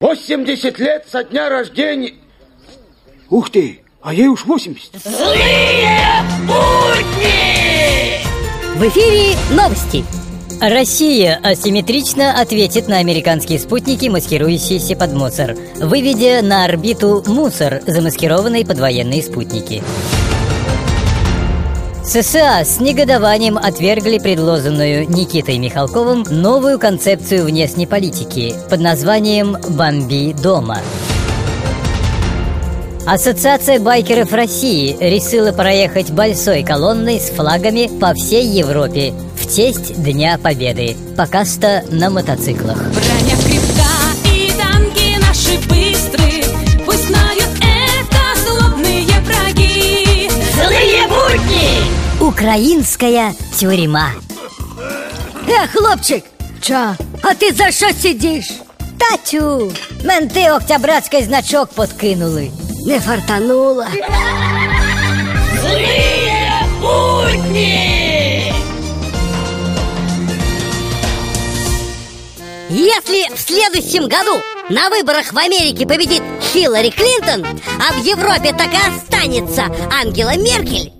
80 лет со дня рождения. Ух ты, а ей уж 80. Злые будни! В эфире новости. Россия асимметрично ответит на американские спутники, маскирующиеся под мусор, выведя на орбиту мусор, замаскированный под военные спутники. США с негодованием отвергли предложенную Никитой Михалковым новую концепцию внешней политики под названием «Бомби дома». Ассоциация байкеров России решила проехать большой колонной с флагами по всей Европе в честь Дня Победы, пока что на мотоциклах. Броня крепка Украинская тюрьма. Э, хлопчик, Ча? а ти за що сидиш? Татю! Менти октябрятський значок подкинули. Не фартанула. Злые будни! Если в следующем году на выборах в Америке победит Хиллари Клинтон, а в Европе так и останется Ангела Меркель,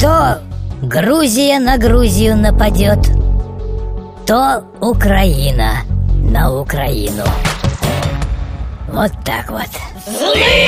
То Грузия на Грузию нападет, то Украина на Украину. Вот так вот. Злые